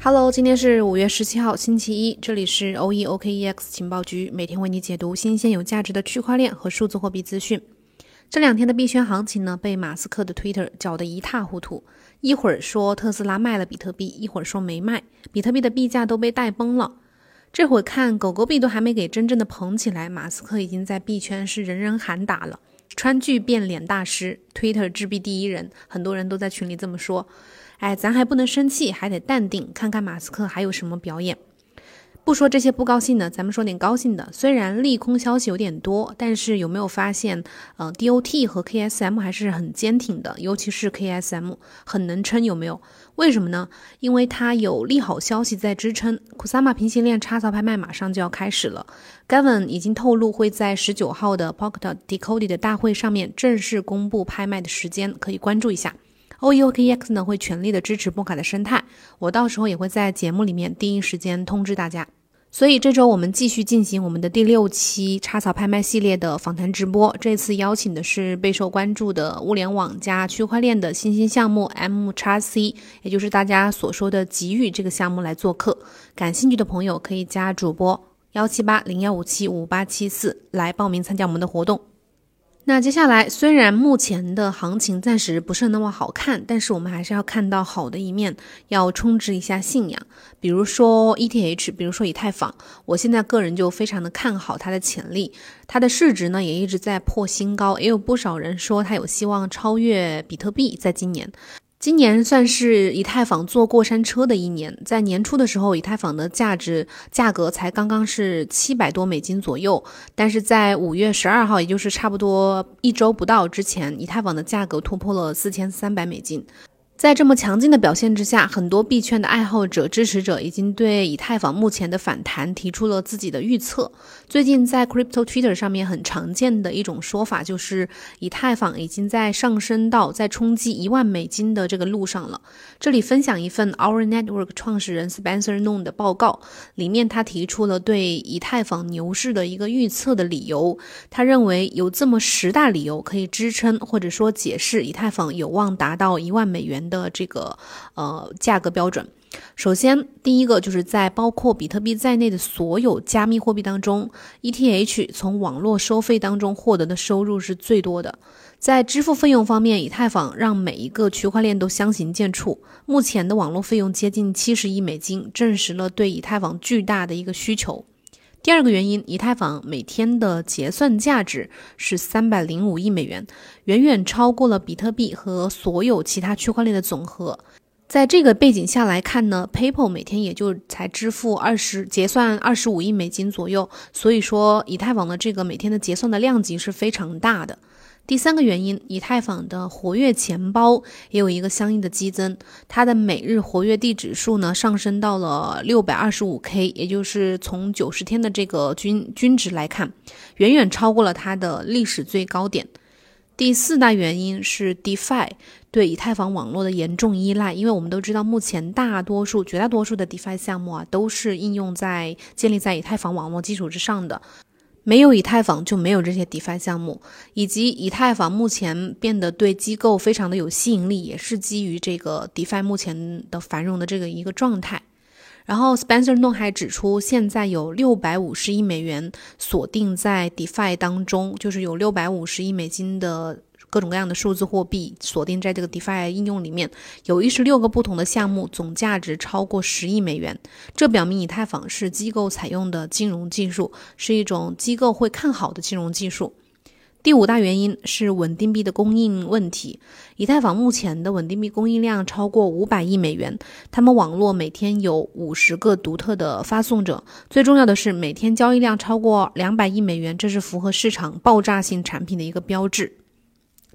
Hello，今天是五月十七号，星期一，这里是 OE OKEX 情报局，每天为你解读新鲜有价值的区块链和数字货币资讯。这两天的币圈行情呢，被马斯克的 Twitter 搅得一塌糊涂，一会儿说特斯拉卖了比特币，一会儿说没卖，比特币的币价都被带崩了。这会儿看狗狗币都还没给真正的捧起来，马斯克已经在币圈是人人喊打了，川剧变脸大师，Twitter 制币第一人，很多人都在群里这么说。哎，咱还不能生气，还得淡定，看看马斯克还有什么表演。不说这些不高兴的，咱们说点高兴的。虽然利空消息有点多，但是有没有发现，呃，DOT 和 KSM 还是很坚挺的，尤其是 KSM 很能撑，有没有？为什么呢？因为它有利好消息在支撑。Kusama 平行链插槽拍卖马上就要开始了，Gavin 已经透露会在十九号的 Pocket Decoded 的大会上面正式公布拍卖的时间，可以关注一下。OEOKX 呢会全力的支持波卡的生态，我到时候也会在节目里面第一时间通知大家。所以这周我们继续进行我们的第六期插草拍卖系列的访谈直播，这次邀请的是备受关注的物联网加区块链的新兴项目 M 叉 C，也就是大家所说的极域这个项目来做客。感兴趣的朋友可以加主播幺七八零幺五七五八七四来报名参加我们的活动。那接下来，虽然目前的行情暂时不是那么好看，但是我们还是要看到好的一面，要充值一下信仰。比如说 ETH，比如说以太坊，我现在个人就非常的看好它的潜力，它的市值呢也一直在破新高，也有不少人说它有希望超越比特币，在今年。今年算是以太坊坐过山车的一年，在年初的时候，以太坊的价值价格才刚刚是七百多美金左右，但是在五月十二号，也就是差不多一周不到之前，以太坊的价格突破了四千三百美金。在这么强劲的表现之下，很多币圈的爱好者、支持者已经对以太坊目前的反弹提出了自己的预测。最近在 Crypto Twitter 上面很常见的一种说法就是，以太坊已经在上升到在冲击一万美金的这个路上了。这里分享一份 Our Network 创始人 Spencer Noon 的报告，里面他提出了对以太坊牛市的一个预测的理由。他认为有这么十大理由可以支撑或者说解释以太坊有望达到一万美元。的这个呃价格标准，首先第一个就是在包括比特币在内的所有加密货币当中，ETH 从网络收费当中获得的收入是最多的。在支付费用方面，以太坊让每一个区块链都相形见绌。目前的网络费用接近七十亿美金，证实了对以太坊巨大的一个需求。第二个原因，以太坊每天的结算价值是三百零五亿美元，远远超过了比特币和所有其他区块链的总和。在这个背景下来看呢，PayPal 每天也就才支付二十结算二十五亿美金左右，所以说以太坊的这个每天的结算的量级是非常大的。第三个原因，以太坊的活跃钱包也有一个相应的激增，它的每日活跃地址数呢上升到了六百二十五 K，也就是从九十天的这个均均值来看，远远超过了它的历史最高点。第四大原因是 DeFi 对以太坊网络的严重依赖，因为我们都知道，目前大多数、绝大多数的 DeFi 项目啊，都是应用在建立在以太坊网络基础之上的。没有以太坊就没有这些 DeFi 项目，以及以太坊目前变得对机构非常的有吸引力，也是基于这个 DeFi 目前的繁荣的这个一个状态。然后 Spencer n o 还指出，现在有六百五十亿美元锁定在 DeFi 当中，就是有六百五十亿美金的。各种各样的数字货币锁定在这个 DeFi 应用里面，有一十六个不同的项目，总价值超过十亿美元。这表明以太坊是机构采用的金融技术，是一种机构会看好的金融技术。第五大原因是稳定币的供应问题。以太坊目前的稳定币供应量超过五百亿美元，他们网络每天有五十个独特的发送者。最重要的是，每天交易量超过两百亿美元，这是符合市场爆炸性产品的一个标志。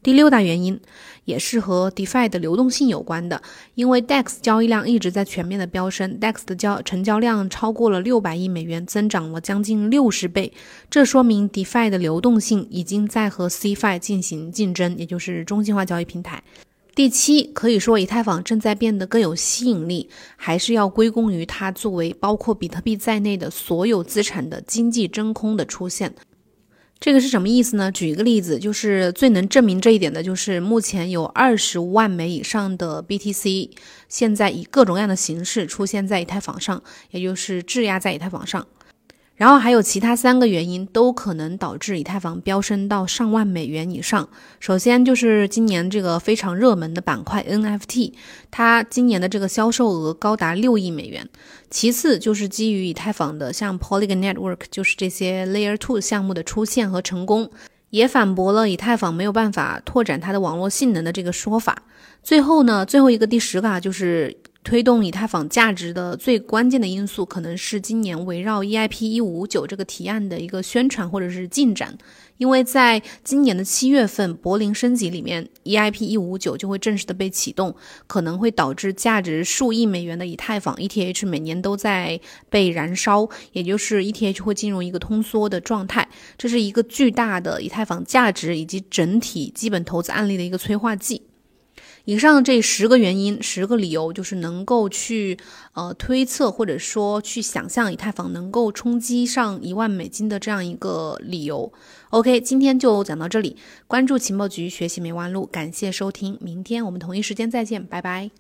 第六大原因也是和 DeFi 的流动性有关的，因为 DEX 交易量一直在全面的飙升，DEX 的交成交量超过了六百亿美元，增长了将近六十倍。这说明 DeFi 的流动性已经在和 CFI 进行竞争，也就是中心化交易平台。第七，可以说以太坊正在变得更有吸引力，还是要归功于它作为包括比特币在内的所有资产的经济真空的出现。这个是什么意思呢？举一个例子，就是最能证明这一点的，就是目前有二十万枚以上的 BTC，现在以各种各样的形式出现在以太坊上，也就是质押在以太坊上。然后还有其他三个原因都可能导致以太坊飙升到上万美元以上。首先就是今年这个非常热门的板块 NFT，它今年的这个销售额高达六亿美元。其次就是基于以太坊的像 Polygon Network，就是这些 Layer Two 项目的出现和成功，也反驳了以太坊没有办法拓展它的网络性能的这个说法。最后呢，最后一个第十个啊就是。推动以太坊价值的最关键的因素，可能是今年围绕 EIP 一五五九这个提案的一个宣传或者是进展。因为在今年的七月份柏林升级里面，EIP 一五五九就会正式的被启动，可能会导致价值数亿美元的以太坊 ETH 每年都在被燃烧，也就是 ETH 会进入一个通缩的状态。这是一个巨大的以太坊价值以及整体基本投资案例的一个催化剂。以上这十个原因、十个理由，就是能够去呃推测或者说去想象以太坊能够冲击上一万美金的这样一个理由。OK，今天就讲到这里。关注情报局，学习没弯路。感谢收听，明天我们同一时间再见，拜拜。